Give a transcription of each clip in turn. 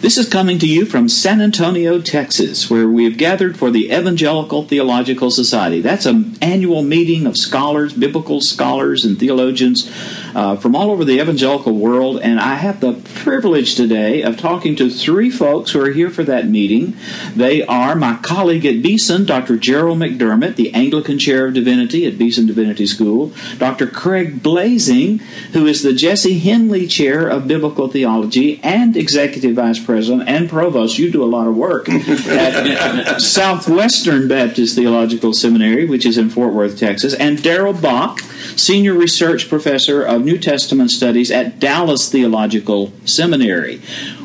This is coming to you from San Antonio, Texas, where we have gathered for the Evangelical Theological Society. That's an annual meeting of scholars, biblical scholars, and theologians uh, from all over the evangelical world. And I have the privilege today of talking to three folks who are here for that meeting. They are my colleague at Beeson, Dr. Gerald McDermott, the Anglican Chair of Divinity at Beeson Divinity School, Dr. Craig Blaising, who is the Jesse Hendley Chair of Biblical Theology and Executive Vice President and Provost. You do a lot of work at Southwestern Baptist Theological Seminary, which is in Fort Worth, Texas, and Darrell Bock, Senior Research Professor of New Testament Studies at Dallas Theological Seminary.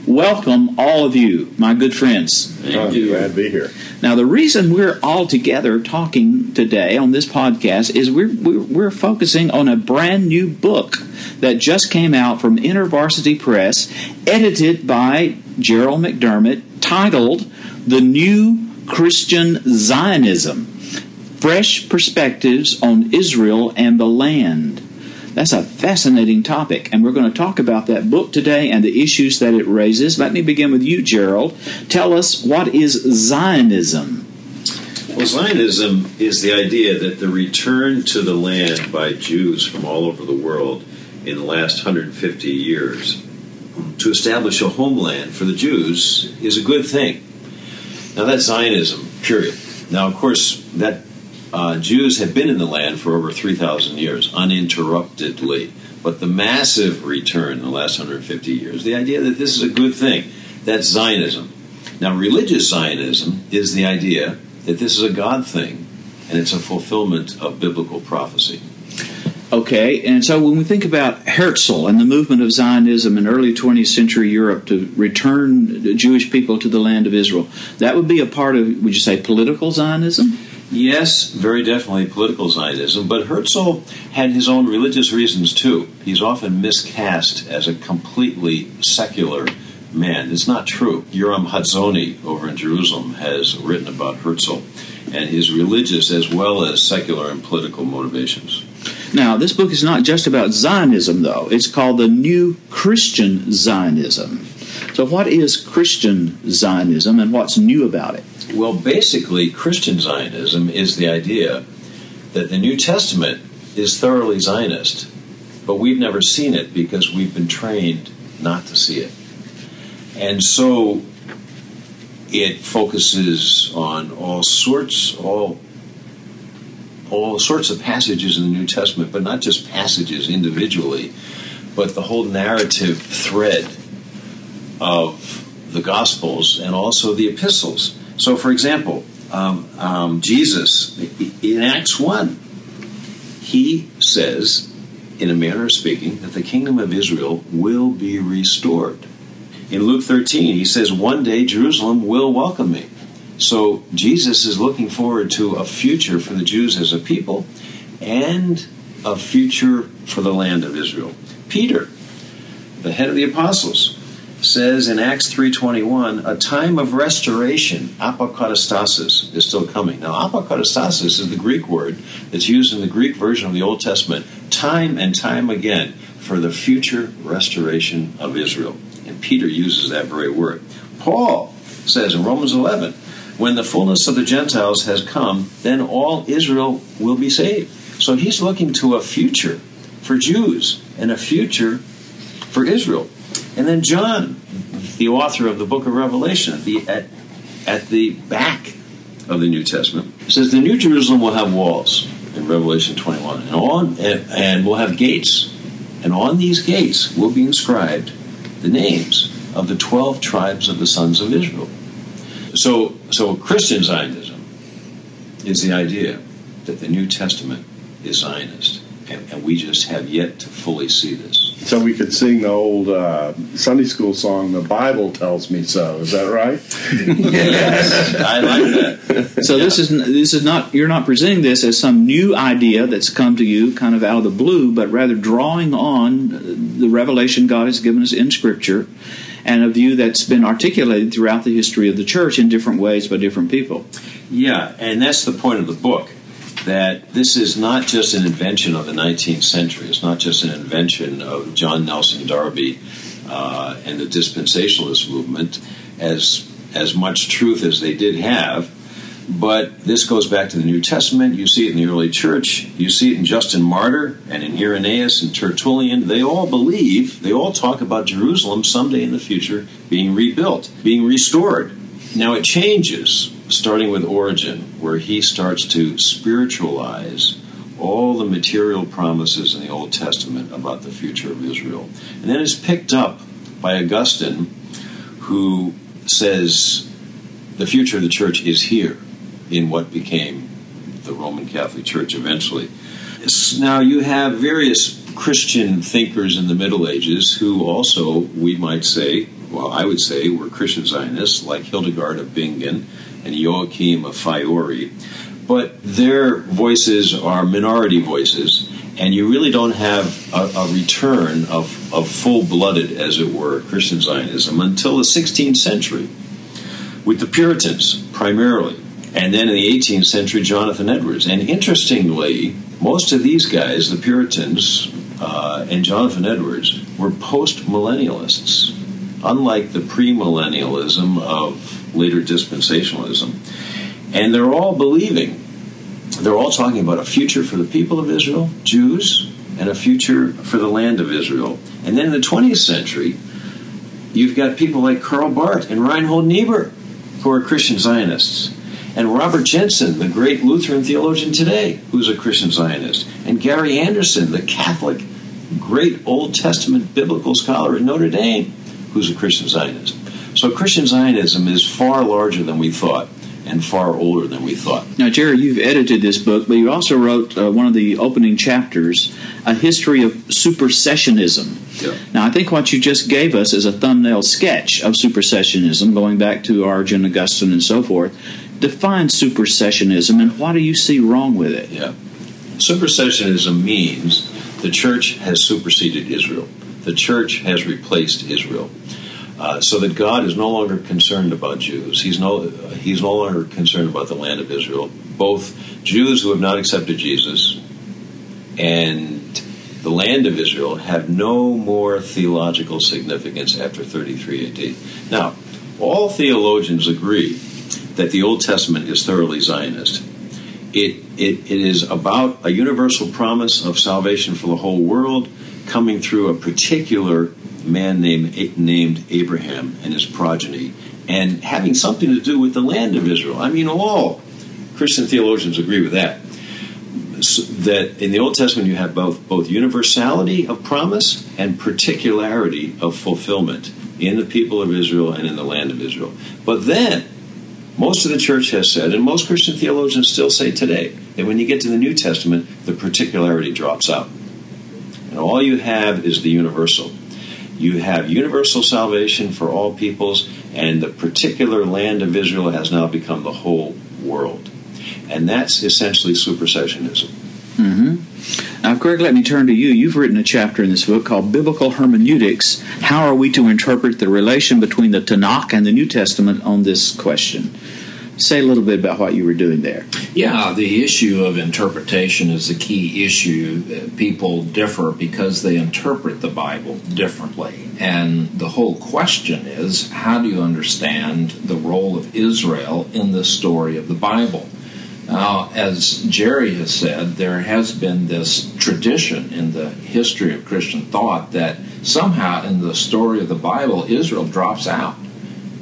Welcome, all of you, my good friends. Thank you. Glad to be here. Now, the reason we're all together talking today on this podcast is we're, we're, we're, focusing on a brand new book that just came out from InterVarsity Press, edited by Gerald McDermott, titled The New Christian Zionism Fresh Perspectives on Israel and the Land. That's a fascinating topic, and we're going to talk about that book today and the issues that it raises. Let me begin with you, Gerald. Tell us what is Zionism? Well, Zionism is the idea that the return to the land by Jews from all over the world in the last 150 years to establish a homeland for the Jews is a good thing. Now, that's Zionism, period. Now, of course, that uh, Jews have been in the land for over 3,000 years, uninterruptedly. But the massive return in the last 150 years, the idea that this is a good thing, that's Zionism. Now, religious Zionism is the idea that this is a God thing and it's a fulfillment of biblical prophecy. Okay, and so when we think about Herzl and the movement of Zionism in early 20th century Europe to return Jewish people to the land of Israel, that would be a part of, would you say, political Zionism? Yes, very definitely political Zionism, but Herzl had his own religious reasons too. He's often miscast as a completely secular man. It's not true. Yoram Hazony over in Jerusalem has written about Herzl and his religious as well as secular and political motivations. Now, this book is not just about Zionism, though. It's called The New Christian Zionism. So, what is Christian Zionism and what's new about it? Well, basically, Christian Zionism is the idea that the New Testament is thoroughly Zionist, but we've never seen it because we've been trained not to see it. And so it focuses on all sorts, all all sorts of passages in the New Testament, but not just passages individually, but the whole narrative thread of the Gospels and also the epistles. So, for example, um, um, Jesus, in Acts 1, he says, in a manner of speaking, that the kingdom of Israel will be restored. In Luke 13, he says, One day Jerusalem will welcome me. So, Jesus is looking forward to a future for the Jews as a people and a future for the land of Israel. Peter, the head of the apostles, says in Acts 3.21, a time of restoration, apokatastasis, is still coming. Now, apokatastasis is the Greek word that's used in the Greek version of the Old Testament time and time again for the future restoration of Israel. And Peter uses that very word. Paul says in Romans 11, when the fullness of the Gentiles has come, then all Israel will be saved. So he's looking to a future for Jews and a future for Israel. And then John, the author of the book of Revelation, the, at, at the back of the New Testament, says the New Jerusalem will have walls in Revelation 21, and on and, will have gates, and on these gates will be inscribed the names of the twelve tribes of the sons of Israel. So, so Christian Zionism is the idea that the New Testament is Zionist And, and we just have yet to fully see this. So we could sing the old uh, Sunday school song, "The Bible Tells Me So." Is that right? yes, I like that. So this is this is not you're not presenting this as some new idea that's come to you kind of out of the blue, but rather drawing on the revelation God has given us in Scripture, and a view that's been articulated throughout the history of the church in different ways by different people. Yeah, and that's the point of the book that this is not just an invention of the 19th century. It's not just an invention of John Nelson Darby uh, and the dispensationalist movement, as as much truth as they did have. But this goes back to the New Testament. You see it in the early church. You see it in Justin Martyr and in Irenaeus and Tertullian. They all believe, they all talk about Jerusalem someday in the future being rebuilt, being restored. Now it changes starting with Origen, where he starts to spiritualize all the material promises in the Old Testament about the future of Israel. And then it's picked up by Augustine, who says the future of the church is here in what became the Roman Catholic Church eventually. Now, you have various Christian thinkers in the Middle Ages who also, we might say, well, I would say, were Christian Zionists, like Hildegard of Bingen and Joachim of Fiore, but their voices are minority voices, and you really don't have a, a return of, of full blooded, as it were, Christian Zionism until the 16th century, with the Puritans primarily. And then in the 18th century, Jonathan Edwards. And interestingly, most of these guys, the Puritans uh, and Jonathan Edwards, were post millennialists, unlike the premillennialism of later dispensationalism. And they're all believing, they're all talking about a future for the people of Israel, Jews, and a future for the land of Israel. And then in the 20th century, you've got people like Karl Barth and Reinhold Niebuhr, who are Christian Zionists. And Robert Jenson, the great Lutheran theologian today, who's a Christian Zionist. And Gary Anderson, the Catholic, great Old Testament biblical scholar at Notre Dame, who's a Christian Zionist. So Christian Zionism is far larger than we thought and far older than we thought. Now, Jerry, you've edited this book, but you also wrote uh, one of the opening chapters, A History of Supersessionism. Yeah. Now, I think what you just gave us is a thumbnail sketch of supersessionism, going back to Origen, Augustine, and so forth. Define supersessionism, and what do you see wrong with it? Yeah. Supersessionism means the church has superseded Israel. The church has replaced Israel. Uh, so that God is no longer concerned about Jews. He's no he's no longer concerned about the land of Israel. Both Jews who have not accepted Jesus and the land of Israel have no more theological significance after 33 AD. Now, all theologians agree that the Old Testament is thoroughly Zionist. It, it, it is about a universal promise of salvation for the whole world coming through a particular man named, named Abraham and his progeny, and having something to do with the land of Israel. I mean, all Christian theologians agree with that. So that in the Old Testament you have both both universality of promise and particularity of fulfillment in the people of Israel and in the land of Israel. But then most of the church has said, and most Christian theologians still say today, that when you get to the New Testament, the particularity drops out. And all you have is the universal. You have universal salvation for all peoples, and the particular land of Israel has now become the whole world. And that's essentially supersessionism. Mm-hmm. Now, Greg, let me turn to you. You've written a chapter in this book called Biblical Hermeneutics How Are We to Interpret the Relation Between the Tanakh and the New Testament on this question? Say a little bit about what you were doing there. Yeah, the issue of interpretation is a key issue. Uh, people differ because they interpret the Bible differently. And the whole question is how do you understand the role of Israel in the story of the Bible? Now, as Jerry has said, there has been this tradition in the history of Christian thought that somehow in the story of the Bible, Israel drops out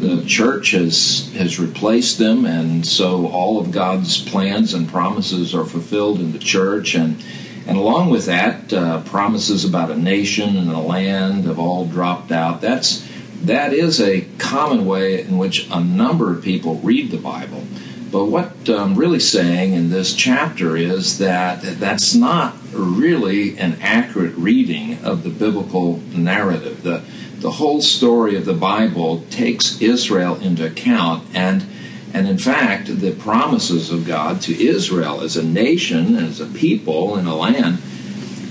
the church has has replaced them, and so all of God's plans and promises are fulfilled in the church, and and along with that, uh, promises about a nation and a land have all dropped out. That's that is a common way in which a number of people read the Bible. But what I'm really saying in this chapter is that that's not really an accurate reading of the biblical narrative. The, the whole story of the Bible takes Israel into account, and, and in fact, the promises of God to Israel as a nation, as a people, in a land,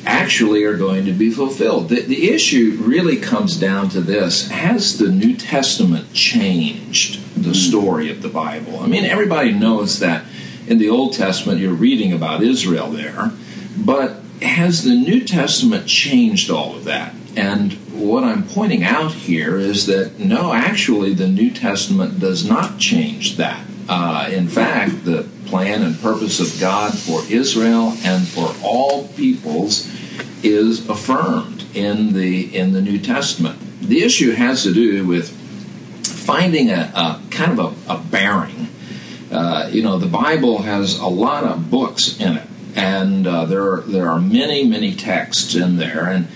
actually are going to be fulfilled. The, the issue really comes down to this Has the New Testament changed the hmm. story of the Bible? I mean, everybody knows that in the Old Testament you're reading about Israel there, but has the New Testament changed all of that? And what I'm pointing out here is that no, actually, the New Testament does not change that. Uh, in fact, the plan and purpose of God for Israel and for all peoples is affirmed in the in the New Testament. The issue has to do with finding a, a kind of a, a bearing. Uh, you know, the Bible has a lot of books in it, and uh, there are, there are many many texts in there, and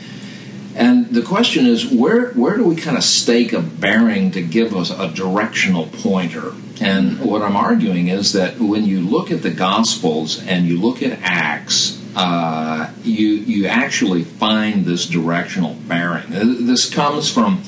and the question is, where where do we kind of stake a bearing to give us a directional pointer? And what I'm arguing is that when you look at the Gospels and you look at Acts, uh, you you actually find this directional bearing. This comes from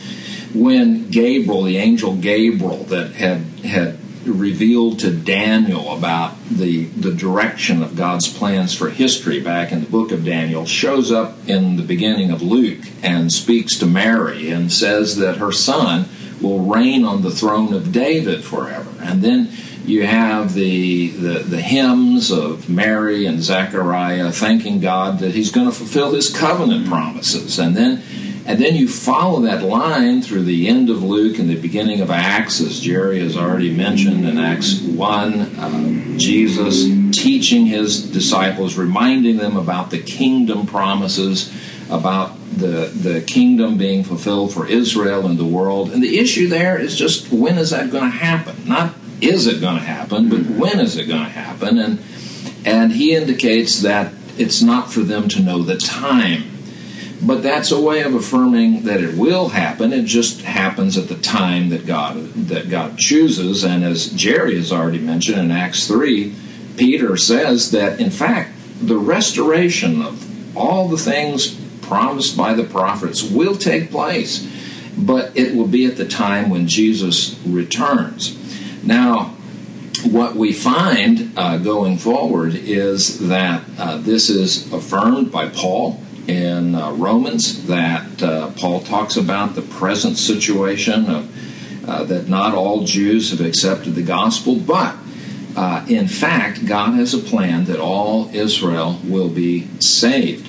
when Gabriel, the angel Gabriel, that had had revealed to Daniel about the, the direction of God's plans for history back in the book of Daniel shows up in the beginning of Luke and speaks to Mary and says that her son will reign on the throne of David forever. And then you have the, the, the hymns of Mary and Zechariah thanking God that he's going to fulfill his covenant promises. And then and then you follow that line through the end of Luke and the beginning of Acts, as Jerry has already mentioned in Acts 1. Um, Jesus teaching his disciples, reminding them about the kingdom promises, about the, the kingdom being fulfilled for Israel and the world. And the issue there is just when is that going to happen? Not is it going to happen, but when is it going to happen? And, and he indicates that it's not for them to know the time but that's a way of affirming that it will happen. It just happens at the time that God that God chooses. And as Jerry has already mentioned in Acts three, Peter says that in fact the restoration of all the things promised by the prophets will take place, but it will be at the time when Jesus returns. Now, what we find uh, going forward is that uh, this is affirmed by Paul in uh, Romans that uh, Paul talks about the present situation of uh, that not all Jews have accepted the gospel, but uh, in fact, God has a plan that all Israel will be saved.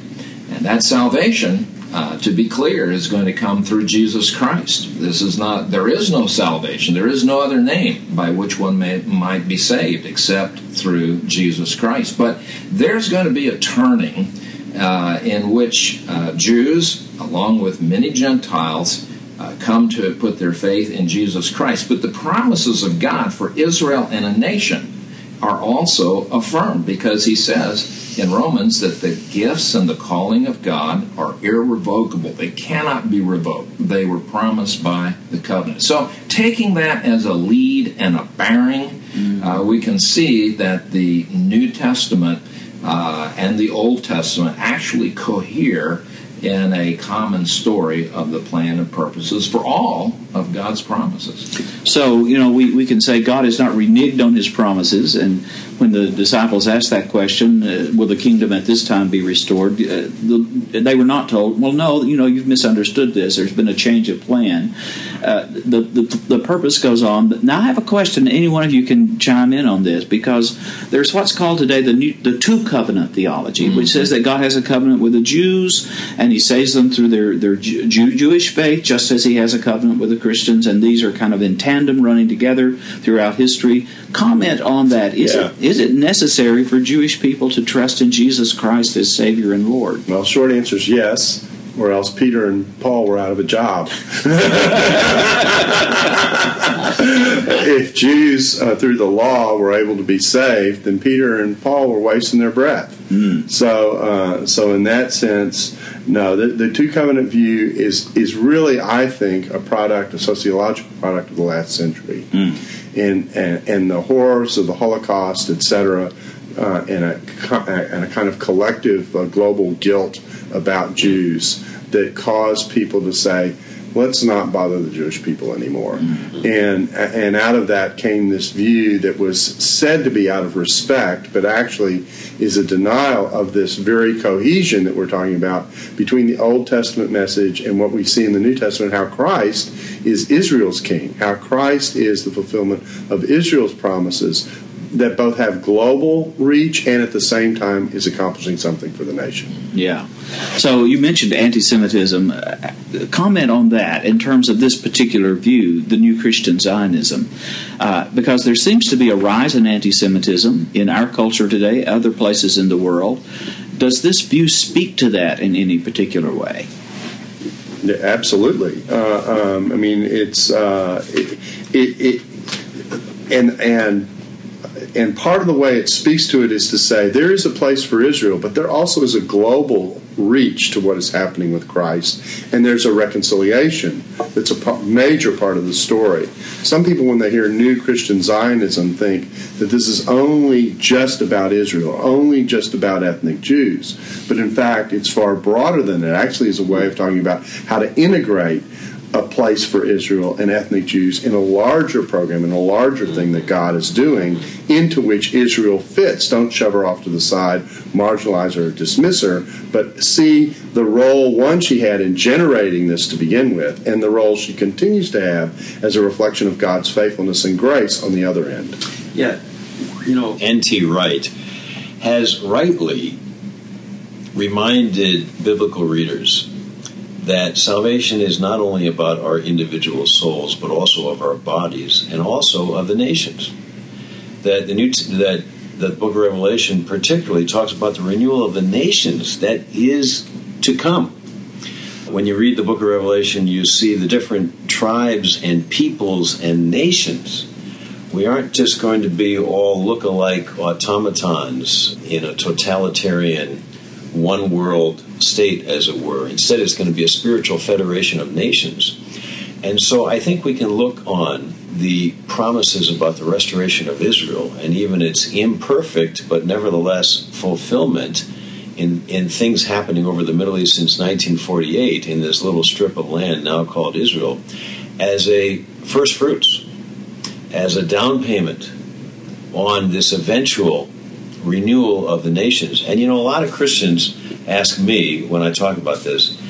And that salvation, uh, to be clear, is going to come through Jesus Christ. This is not, there is no salvation. There is no other name by which one may, might be saved except through Jesus Christ. But there's going to be a turning uh, in which uh, Jews, along with many Gentiles, uh, come to put their faith in Jesus Christ. But the promises of God for Israel and a nation are also affirmed because he says in Romans that the gifts and the calling of God are irrevocable. They cannot be revoked. They were promised by the covenant. So, taking that as a lead and a bearing, mm-hmm. we can see that the New Testament uh, and the Old Testament actually cohere in a common story of the plan and purposes for all of God's promises. So, you know, we, we can say God is not reneged on his promises. And when the disciples asked that question, uh, will the kingdom at this time be restored? Uh, the, they were not told, well, no, you know, you've misunderstood this. There's been a change of plan. Uh, the, the, the purpose goes on. But now I have a question. Any one of you can chime in on this because there's what's called today the, new, the two covenant theology, mm-hmm. which says that God has a covenant with the Jews and he saves them through their, their Jew, Jewish faith, just as he has a covenant with the Christians, and these are kind of in tandem running together throughout history. Comment on that. Is, yeah. it, is it necessary for Jewish people to trust in Jesus Christ as Savior and Lord? Well, short answer is yes or else Peter and Paul were out of a job. if Jews uh, through the law were able to be saved, then Peter and Paul were wasting their breath. Mm. So, uh, so in that sense, no, the, the, two covenant view is is really, I think, a product, a sociological product of the last century, mm. And, and and the horrors of the Holocaust, etc uh, and, a, and a kind of collective uh, global guilt about Jews that caused people to say, let's not bother the Jewish people anymore. Mm-hmm. And and out of that came this view that was said to be out of respect, but actually is a denial of this very cohesion that we're talking about between the Old Testament message and what we see in the New Testament, how Christ is Israel's king, how Christ is the fulfillment of Israel's promises that both have global reach and at the same time is accomplishing something for the nation. Yeah. So you mentioned anti Semitism. Uh, comment on that in terms of this particular view, the new Christian Zionism, uh, because there seems to be a rise in anti Semitism in our culture today, other places in the world. Does this view speak to that in any particular way? absolutely. Uh, um, I mean, it's uh, it, it, it and and and part of the way it speaks to it is to say there is a place for Israel, but there also is a global reach to what is happening with Christ, and there's a reconciliation that's a major part of the story. Some people, when they hear New Christian Zionism, think that this is only just about Israel, only just about ethnic Jews. But in fact, it's far broader than that. It actually is a way of talking about how to integrate a place for Israel and ethnic Jews in a larger program, in a larger thing that God is doing, into which Israel fits. Don't shove her off to the side, marginalize her, dismiss her, but see the role, one, she had in generating this to begin with, and the role she continues to have as a reflection of God's faithfulness and grace on the other end. Yeah, you know, N.T. Wright has rightly reminded biblical readers that salvation is not only about our individual souls, but also of our bodies and also of the nations. That the new that the book of Revelation particularly talks about the renewal of the nations that is to come. When you read the book of Revelation, you see the different tribes and peoples and nations. We aren't just going to be all look-alike automatons in a totalitarian one world state, as it were. Instead, it's going to be a spiritual federation of nations. And so I think we can look on the promises about the restoration of Israel and even its imperfect but nevertheless fulfillment in, in things happening over the Middle East since 1948 in this little strip of land now called Israel as a first fruits, as a down payment on this eventual renewal of the nations. And you know, a lot of Christians ask me when I talk about this,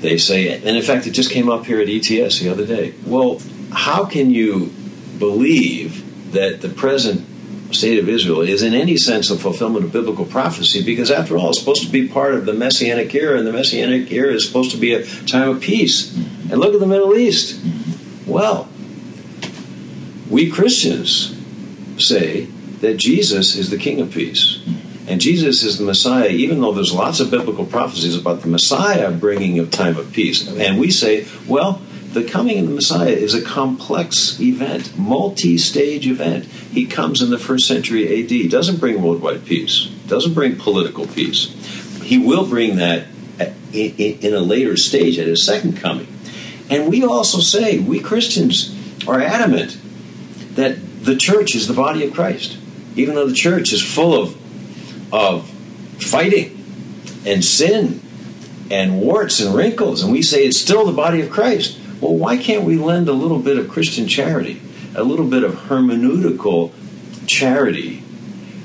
they say, and in fact, it just came up here at ETS the other day. Well, how can you believe that the present state of Israel is in any sense a fulfillment of biblical prophecy? Because after all, it's supposed to be part of the Messianic era, and the Messianic era is supposed to be a time of peace. And look at the Middle East. Well, we Christians say that Jesus is the King of Peace. And Jesus is the Messiah, even though there's lots of biblical prophecies about the Messiah bringing a time of peace. And we say, well, the coming of the Messiah is a complex event, multi stage event. He comes in the first century AD, doesn't bring worldwide peace, doesn't bring political peace. He will bring that in a later stage at his second coming. And we also say, we Christians are adamant that the church is the body of Christ even though the church is full of of fighting and sin and warts and wrinkles, and we say it's still the body of Christ. Well, why can't we lend a little bit of Christian charity, a little bit of hermeneutical charity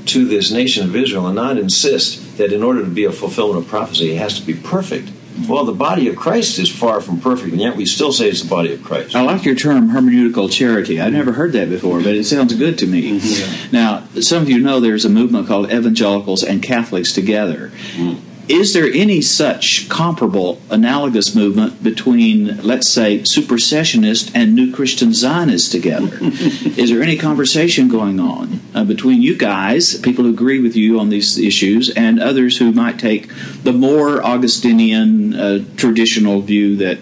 to this nation of Israel and not insist that in order to be a fulfillment of prophecy, it has to be perfect? Well, the body of Christ is far from perfect, and yet we still say it's the body of Christ. I like your term hermeneutical charity. I've never heard that before, but it sounds good to me. Mm-hmm. Now, some of you know there's a movement called Evangelicals and Catholics Together. Mm. Is there any such comparable, analogous movement between, let's say, supersessionist and New Christian Zionists together? Is there any conversation going on uh, between you guys, people who agree with you on these issues, and others who might take the more Augustinian uh, traditional view that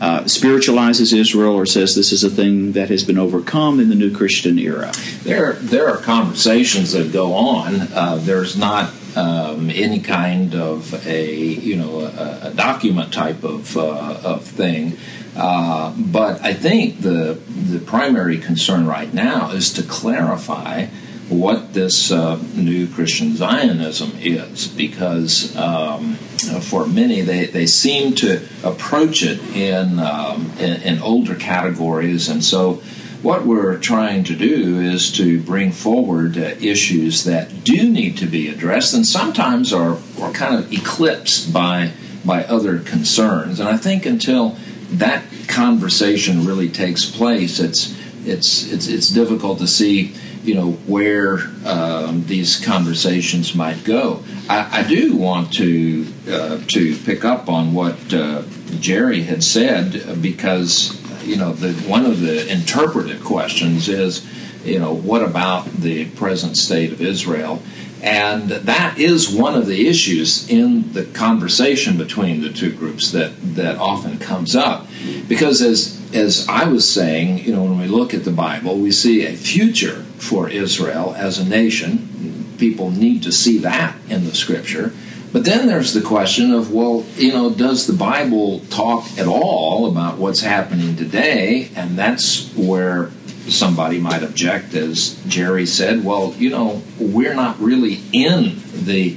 uh, spiritualizes Israel or says this is a thing that has been overcome in the new Christian era? There, there are conversations that go on. Uh, there's not um, any kind of a you know a, a document type of uh, of thing. Uh, but I think the the primary concern right now is to clarify what this uh, new Christian Zionism is, because um, for many they, they seem to approach it in, um, in, in older categories, and so what we're trying to do is to bring forward uh, issues that do need to be addressed, and sometimes are, are kind of eclipsed by by other concerns. And I think until that conversation really takes place, it's it's it's it's difficult to see you know where um, these conversations might go. I, I do want to uh, to pick up on what uh, Jerry had said because you know the one of the interpretive questions is you know what about the present state of Israel and that is one of the issues in the conversation between the two groups that, that often comes up. Because as, as I was saying, you know, when we look at the Bible, we see a future for Israel as a nation. People need to see that in the scripture. But then there's the question of, well, you know, does the Bible talk at all about what's happening today? And that's where somebody might object, as Jerry said, well, you know, we're not really in the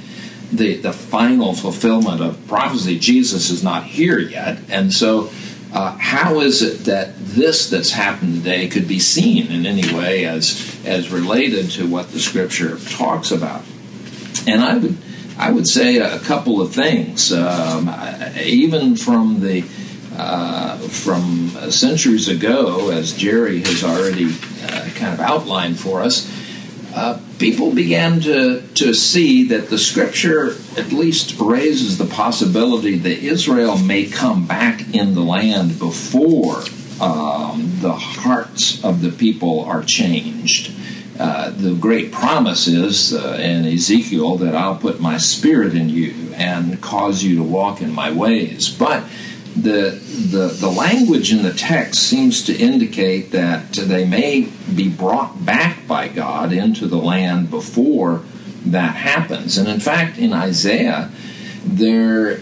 the, the final fulfillment of prophecy. Jesus is not here yet, and so uh, how is it that this that's happened today could be seen in any way as as related to what the Scripture talks about? And I would I would say a couple of things, um, even from the uh, from centuries ago, as Jerry has already uh, kind of outlined for us, uh, people began to, to see that the scripture at least raises the possibility that Israel may come back in the land before um, the hearts of the people are changed. Uh, the great promise is uh, in Ezekiel that I'll put my spirit in you and cause you to walk in my ways. But the, the, the language in the text seems to indicate that they may be brought back by God into the land before that happens. And in fact, in Isaiah, there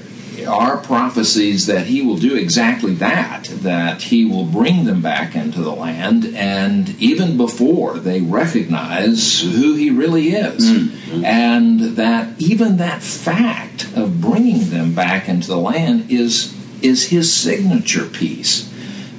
are prophecies that he will do exactly that, that he will bring them back into the land, and even before they recognize who he really is. Mm-hmm. And that even that fact of bringing them back into the land is is his signature piece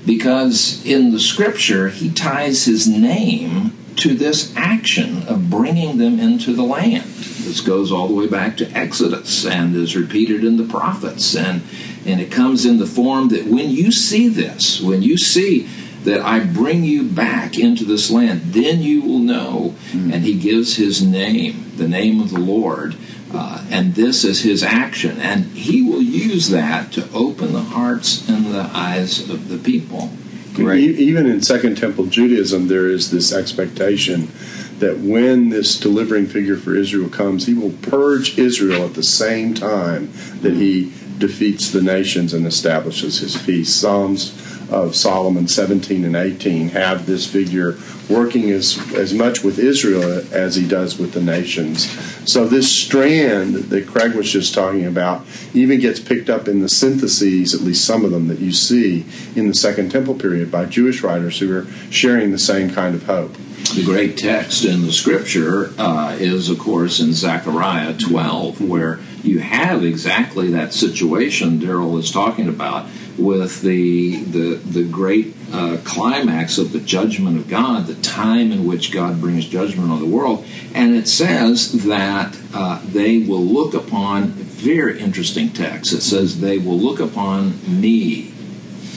because in the scripture he ties his name to this action of bringing them into the land. This goes all the way back to Exodus and is repeated in the prophets. And, and it comes in the form that when you see this, when you see that I bring you back into this land, then you will know. Mm. And he gives his name, the name of the Lord. Uh, and this is his action. And he will use that to open the hearts and the eyes of the people. Right. Even in Second Temple Judaism, there is this expectation that when this delivering figure for Israel comes, he will purge Israel at the same time that he defeats the nations and establishes his peace. Psalms of Solomon 17 and 18 have this figure working as, as much with Israel as he does with the nations. So, this strand that Craig was just talking about even gets picked up in the syntheses, at least some of them that you see in the Second Temple period by Jewish writers who are sharing the same kind of hope. The great text in the scripture uh, is, of course, in Zechariah 12, where you have exactly that situation Darrell is talking about with the the the great uh, climax of the judgment of God, the time in which God brings judgment on the world, and it says that uh, they will look upon very interesting text. It says they will look upon me,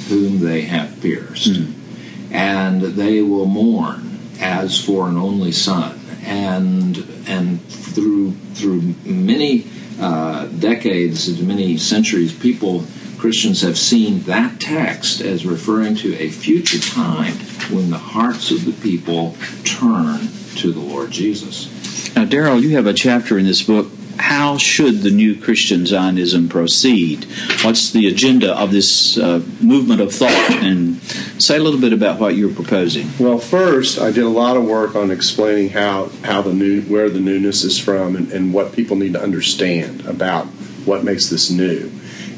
whom they have pierced, mm-hmm. and they will mourn as for an only son, and and through through many uh, decades, many centuries, people Christians have seen that text as referring to a future time when the hearts of the people turn to the Lord Jesus. Now, Darrell, you have a chapter in this book. How should the new Christian Zionism proceed? What's the agenda of this uh, movement of thought? And say a little bit about what you're proposing. Well, first, I did a lot of work on explaining how, how the new where the newness is from and, and what people need to understand about what makes this new.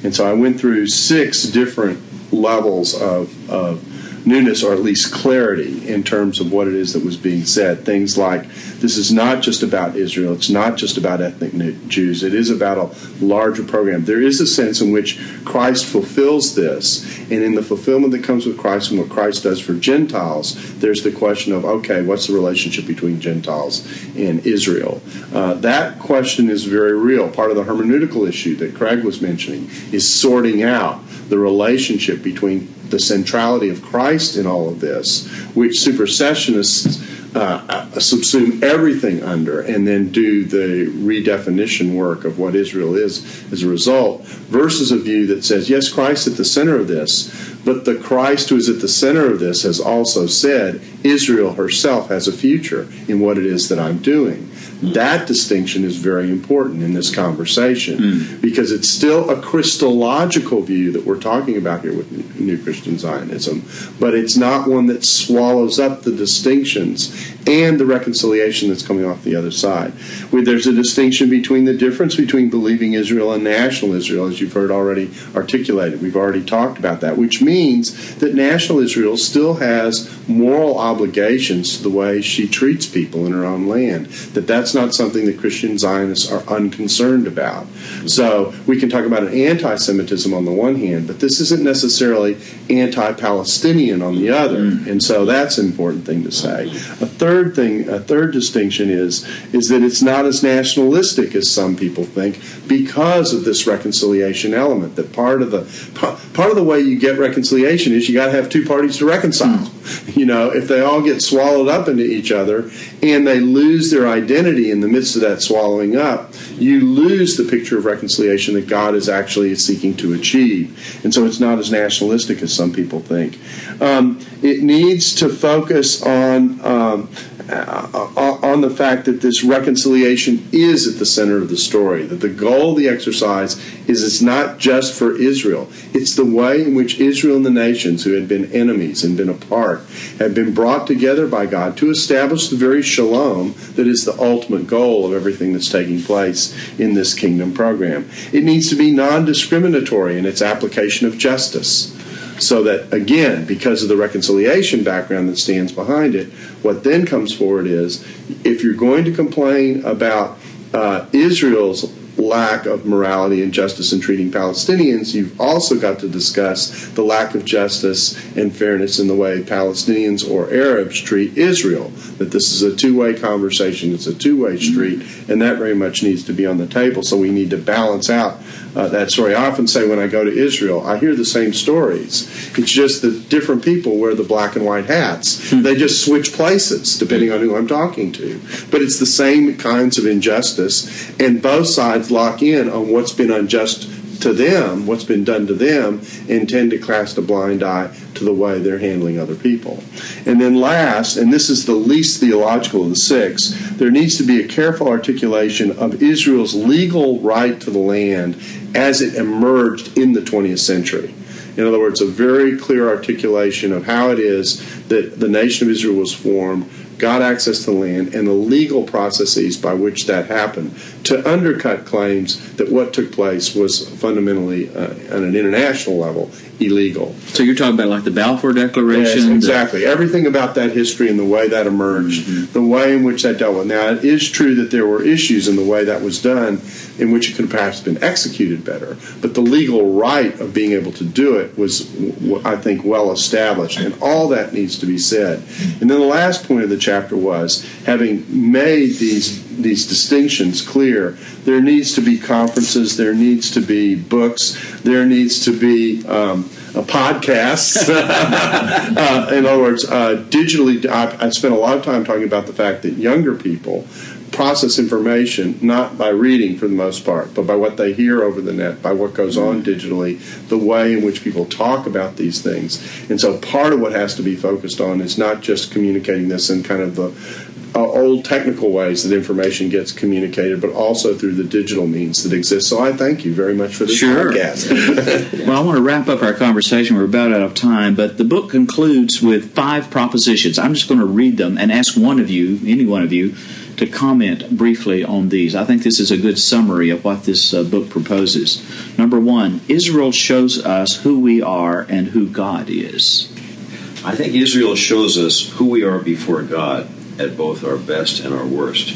And so I went through six different levels of, of, newness or at least clarity in terms of what it is that was being said. Things like this is not just about Israel, it's not just about ethnic Jews, it is about a larger program. There is a sense in which Christ fulfills this, and in the fulfillment that comes with Christ and what Christ does for Gentiles, there's the question of okay, what's the relationship between Gentiles and Israel? Uh, that question is very real. Part of the hermeneutical issue that Craig was mentioning is sorting out the relationship between the centrality of Christ in all of this, which supersessionists uh, subsume everything under and then do the redefinition work of what Israel is as a result, versus a view that says, yes, Christ at the center of this, but the Christ who is at the center of this has also said Israel herself has a future in what it is that I'm doing. That distinction is very important in this conversation mm. because it's still a Christological view that we're talking about here with New Christian Zionism, but it's not one that swallows up the distinctions and the reconciliation that's coming off the other side. There's a distinction between the difference between believing Israel and national Israel, as you've heard already articulated. We've already talked about that, which means that national Israel still has moral obligations to the way she treats people in her own land. That that's not something that Christian Zionists are unconcerned about. So we can talk about an anti-Semitism on the one hand, but this isn't necessarily anti-Palestinian on the other, mm. and so that's an important thing to say. A third thing, a third distinction is is that it's not as nationalistic as some people think because of this reconciliation element. That part of the part of the way you get reconciliation is you got to have two parties to reconcile. Mm. You know, if they all get swallowed up into each other and they lose their identity in the midst of that swallowing up, you lose the picture of reconciliation that God is actually seeking to achieve. And so it's not as nationalistic as some people think. Um, it needs to focus on um, Uh, uh, on the fact that this reconciliation is at the center of the story. That the goal of the exercise is it's not just for Israel. It's the way in which Israel and the nations who had been enemies and been apart have been brought together by God to establish the very shalom that is the ultimate goal of everything that's taking place in this kingdom program. It needs to be non discriminatory in its application of justice. So that, again, because of the reconciliation background that stands behind it, what then comes forward is if you're going to complain about uh, Israel's lack of morality and justice in treating Palestinians, you've also got to discuss the lack of justice and fairness in the way Palestinians or Arabs treat Israel. That this is a two way conversation, it's a two way street, and that very much needs to be on the table. So we need to balance out uh, that story. I often say when I go to Israel, I hear the same stories. It's just that different people wear the black and white hats. Hmm. They just switch places depending on who I'm talking to. But it's the same kinds of injustice, and both sides lock in on what's been unjust to them, what's been done to them, and tend to cast a blind eye to the way they're handling other people. And then last, and this is the least theological of the six, there needs to be a careful articulation of Israel's legal right to the land as it emerged in the 20th century. In other words, a very clear articulation of how it is that the nation of Israel was formed, got access to land, and the legal processes by which that happened to undercut claims that what took place was fundamentally, uh, on an international level, illegal. So you're talking about like the Balfour Declaration? Yes, exactly. The... Everything about that history and the way that emerged, mm-hmm. the way in which that dealt with. Now, it is true that there were issues in the way that was done in which it could have perhaps been executed better, but the legal right of being able to do it was, I think, well established, and all that needs to be said. And then the last point of the chapter was having made these these distinctions clear. There needs to be conferences. There needs to be books. There needs to be um, a podcast. uh, in other words, uh, digitally, I, I spent a lot of time talking about the fact that younger people process information not by reading for the most part, but by what they hear over the net, by what goes on digitally, the way in which people talk about these things. And so part of what has to be focused on is not just communicating this in kind of the old technical ways that information gets communicated, but also through the digital means that exist. So I thank you very much for this sure. podcast. well, I want to wrap up our conversation. We're about out of time, but the book concludes with five propositions. I'm just going to read them and ask one of you, any one of you, to comment briefly on these. I think this is a good summary of what this uh, book proposes. Number one, Israel shows us who we are and who God is. I think Israel shows us who we are before God at both our best and our worst.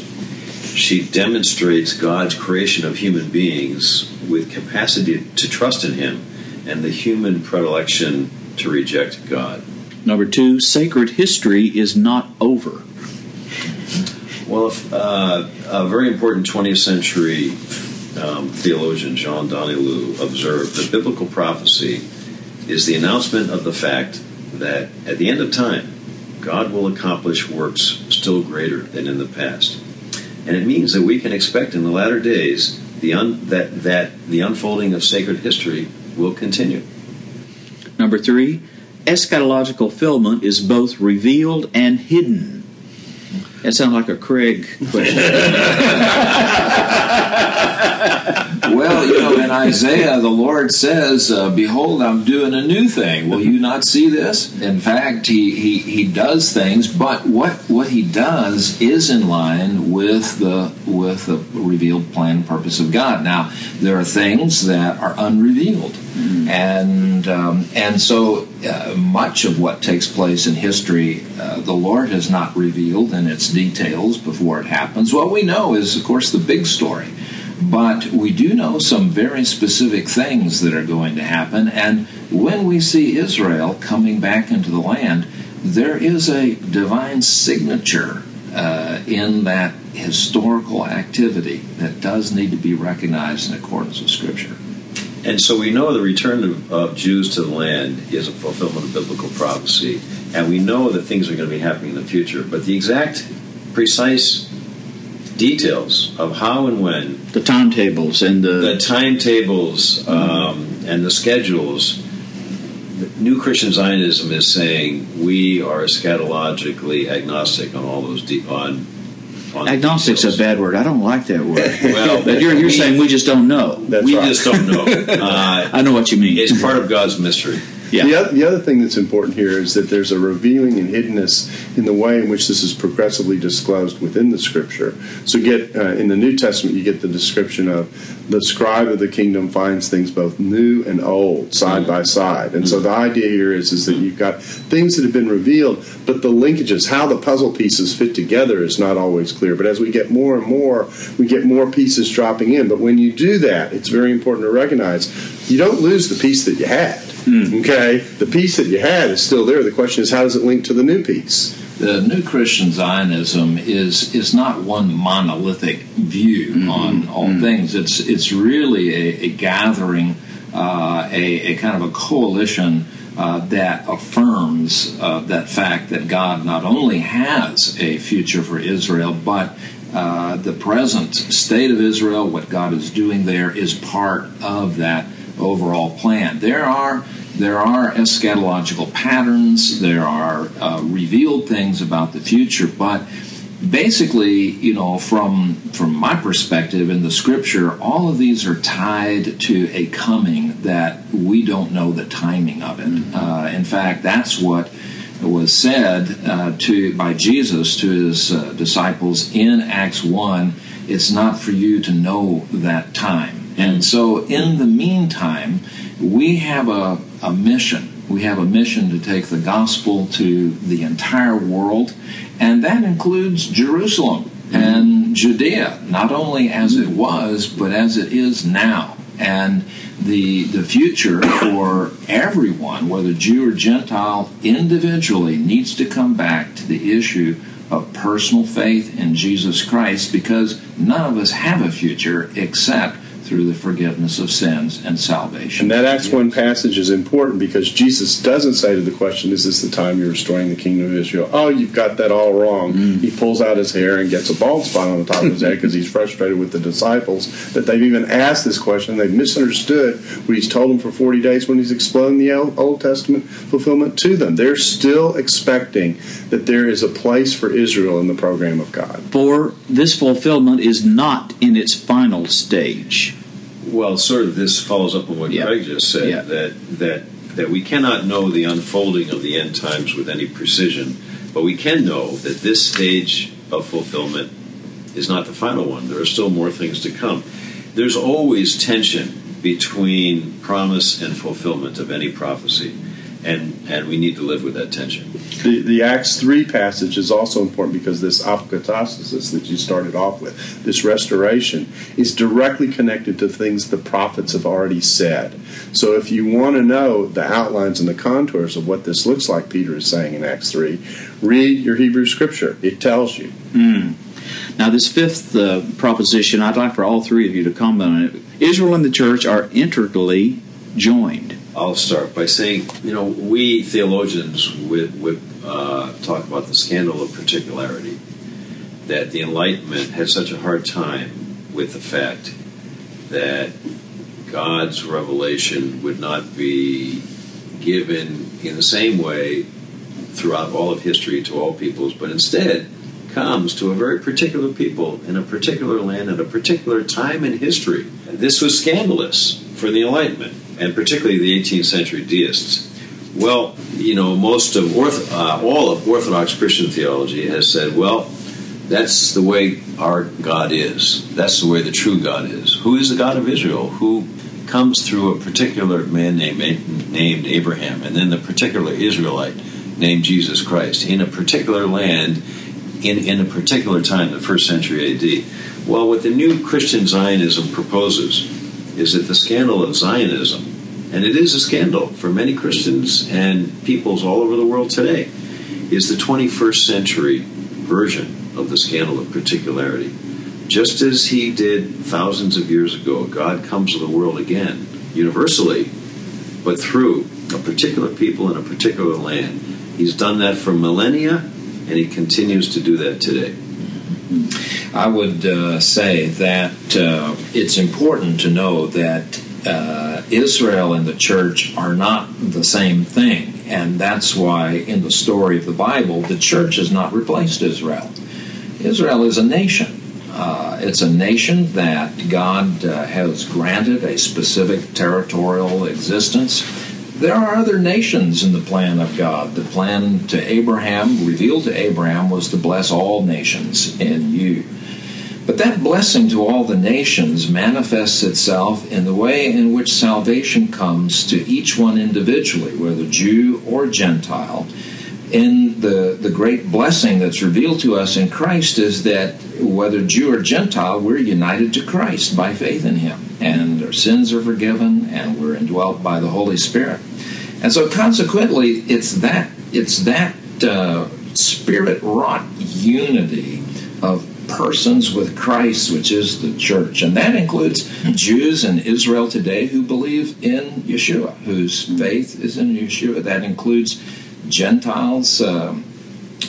She demonstrates God's creation of human beings with capacity to trust in Him and the human predilection to reject God. Number two, sacred history is not over. Well, if, uh, a very important 20th century um, theologian, John Danielou, observed that biblical prophecy is the announcement of the fact that at the end of time, God will accomplish works still greater than in the past. And it means that we can expect in the latter days the un- that, that the unfolding of sacred history will continue. Number three, eschatological fulfillment is both revealed and hidden. That sounds like a Craig question. well, you know, in Isaiah, the Lord says, uh, "Behold, I'm doing a new thing. Will you not see this?" In fact, he, he he does things, but what what he does is in line with the with the revealed plan and purpose of God. Now, there are things that are unrevealed, mm-hmm. and um, and so uh, much of what takes place in history, uh, the Lord has not revealed in its details before it happens. What we know is, of course, the big story. But we do know some very specific things that are going to happen. And when we see Israel coming back into the land, there is a divine signature uh, in that historical activity that does need to be recognized in accordance with Scripture. And so we know the return of, of, Jews to the land is a fulfillment of biblical prophecy, and we know that things are going to be happening in the future. But the exact, precise details of how and when the timetables and the the timetables um, and the schedules. New Christian Zionism is saying we are eschatologically agnostic on all those de- on. Agnostic's a bad word. I don't like that word. well, but you're, you're we, saying we just don't know. we right. just don't know. Uh, I know what you mean. It's part of God's mystery. Yeah. The, other, the other thing that's important here is that there's a revealing and hiddenness in the way in which this is progressively disclosed within the Scripture. So, get uh, in the New Testament, you get the description of the scribe of the kingdom finds things both new and old side mm-hmm. by side. And mm-hmm. so, the idea here is is that you've got things that have been revealed, but the linkages, how the puzzle pieces fit together, is not always clear. But as we get more and more, we get more pieces dropping in. But when you do that, it's very important to recognize you don't lose the piece that you had. Mm. Okay, the piece that you had is still there. The question is, how does it link to the new piece? The New Christian Zionism is is not one monolithic view mm-hmm. on all mm-hmm. things. It's it's really a, a gathering, uh, a, a kind of a coalition uh, that affirms uh, that fact that God not only has a future for Israel, but uh, the present state of Israel, what God is doing there, is part of that overall plan. There are there are eschatological patterns, there are uh, revealed things about the future, but basically, you know, from from my perspective in the scripture, all of these are tied to a coming that we don't know the timing of it. Mm-hmm. Uh, in fact, that's what was said uh, to by Jesus to his uh, disciples in Acts one. It's not for you to know that time. And so, in the meantime, we have a, a mission. We have a mission to take the gospel to the entire world, and that includes Jerusalem and Judea, not only as it was, but as it is now. And the, the future for everyone, whether Jew or Gentile, individually, needs to come back to the issue of personal faith in Jesus Christ because none of us have a future except through the forgiveness of sins and salvation. And that Acts 1 passage is important because Jesus doesn't say to the question, Is this the time you're restoring the kingdom of Israel? Oh, you've got that all wrong. Mm. He pulls out his hair and gets a bald spot on the top of his head because he's frustrated with the disciples that they've even asked this question. They've misunderstood what he's told them for 40 days when he's explaining the Old Testament fulfillment to them. They're still expecting that there is a place for Israel in the program of God. For this fulfillment is not in its final stage. Well, sort of. This follows up on what yeah. Craig just said yeah. that that that we cannot know the unfolding of the end times with any precision, but we can know that this stage of fulfillment is not the final one. There are still more things to come. There's always tension between promise and fulfillment of any prophecy. And and we need to live with that tension. The, the Acts 3 passage is also important because this apokatastasis that you started off with, this restoration, is directly connected to things the prophets have already said. So if you want to know the outlines and the contours of what this looks like, Peter is saying in Acts 3, read your Hebrew scripture. It tells you. Mm. Now, this fifth uh, proposition, I'd like for all three of you to comment on it. Israel and the church are integrally joined. I'll start by saying, you know, we theologians uh, talk about the scandal of particularity, that the Enlightenment had such a hard time with the fact that God's revelation would not be given in the same way throughout all of history to all peoples, but instead comes to a very particular people in a particular land at a particular time in history. This was scandalous for the Enlightenment, and particularly the 18th century deists. Well, you know, most of Orth- uh, all of Orthodox Christian theology has said, well, that's the way our God is. That's the way the true God is. Who is the God of Israel? Who comes through a particular man named, named Abraham, and then the particular Israelite named Jesus Christ in a particular land in, in a particular time, the first century AD. Well, what the new Christian Zionism proposes is that the scandal of Zionism, and it is a scandal for many Christians and peoples all over the world today, is the 21st century version of the scandal of particularity. Just as he did thousands of years ago, God comes to the world again, universally, but through a particular people in a particular land. He's done that for millennia, and he continues to do that today. I would uh, say that uh, it's important to know that uh, Israel and the church are not the same thing, and that's why in the story of the Bible, the church has not replaced Israel. Israel is a nation. Uh, it's a nation that God uh, has granted a specific territorial existence there are other nations in the plan of God. The plan to Abraham, revealed to Abraham, was to bless all nations in you. But that blessing to all the nations manifests itself in the way in which salvation comes to each one individually, whether Jew or Gentile. In the, the great blessing that's revealed to us in Christ is that whether Jew or Gentile, we're united to Christ by faith in Him. And our sins are forgiven, and we're indwelt by the Holy Spirit. And so, consequently, it's that it's that uh, spirit wrought unity of persons with Christ, which is the church, and that includes Jews in Israel today who believe in Yeshua, whose faith is in Yeshua. That includes Gentiles uh,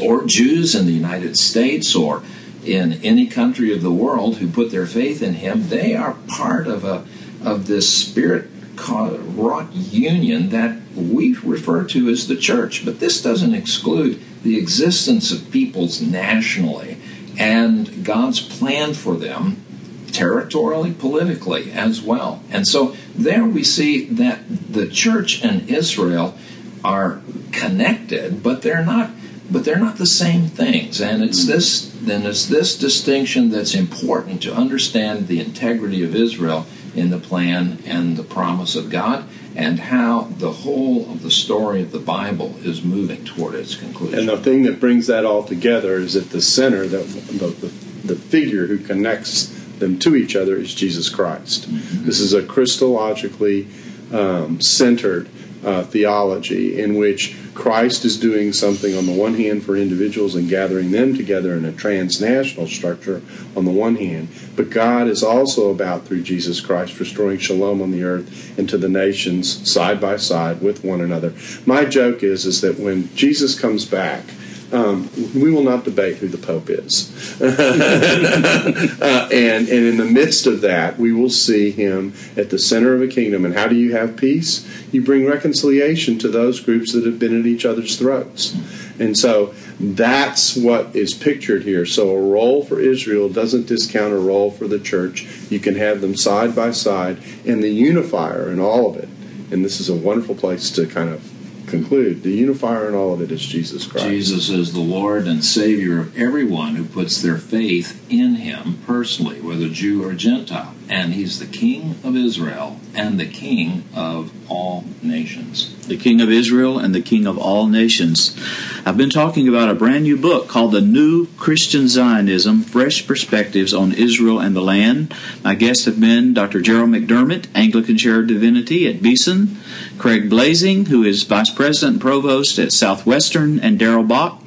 or Jews in the United States or in any country of the world who put their faith in him, they are part of a of this spirit wrought union that we refer to as the church. But this doesn't exclude the existence of peoples nationally and God's plan for them territorially, politically as well. And so there we see that the church and Israel are connected, but they're not but they're not the same things. And it's this then it's this distinction that's important to understand the integrity of Israel in the plan and the promise of God and how the whole of the story of the Bible is moving toward its conclusion. And the thing that brings that all together is at the center, the, the, the, the figure who connects them to each other is Jesus Christ. Mm-hmm. This is a Christologically um, centered uh, theology in which Christ is doing something on the one hand for individuals and gathering them together in a transnational structure on the one hand, but God is also about, through Jesus Christ, restoring shalom on the earth and to the nations side by side with one another. My joke is, is that when Jesus comes back, um, we will not debate who the Pope is. uh, and, and in the midst of that, we will see him at the center of a kingdom. And how do you have peace? You bring reconciliation to those groups that have been at each other's throats. And so that's what is pictured here. So a role for Israel doesn't discount a role for the church. You can have them side by side. And the unifier in all of it, and this is a wonderful place to kind of conclude the unifier in all of it is Jesus Christ. Jesus is the Lord and Savior of everyone who puts their faith in Him personally, whether Jew or Gentile. And He's the King of Israel and the King of all nations. The King of Israel and the King of all nations. I've been talking about a brand new book called The New Christian Zionism Fresh Perspectives on Israel and the Land. My guests have been Dr. Gerald McDermott, Anglican Chair of Divinity at Beeson, Craig Blaising, who is Vice President and Provost at Southwestern, and Darrell Bock,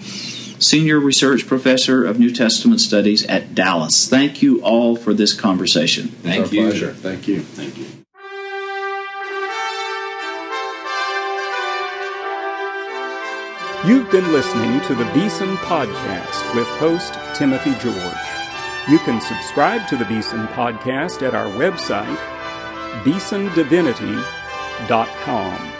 Senior Research Professor of New Testament Studies at Dallas. Thank you all for this conversation. Thank It's our you. pleasure. Thank you. Thank you. You've been listening to the Beeson Podcast with host Timothy George. You can subscribe to the Beeson Podcast at our website, beesondivinity.com.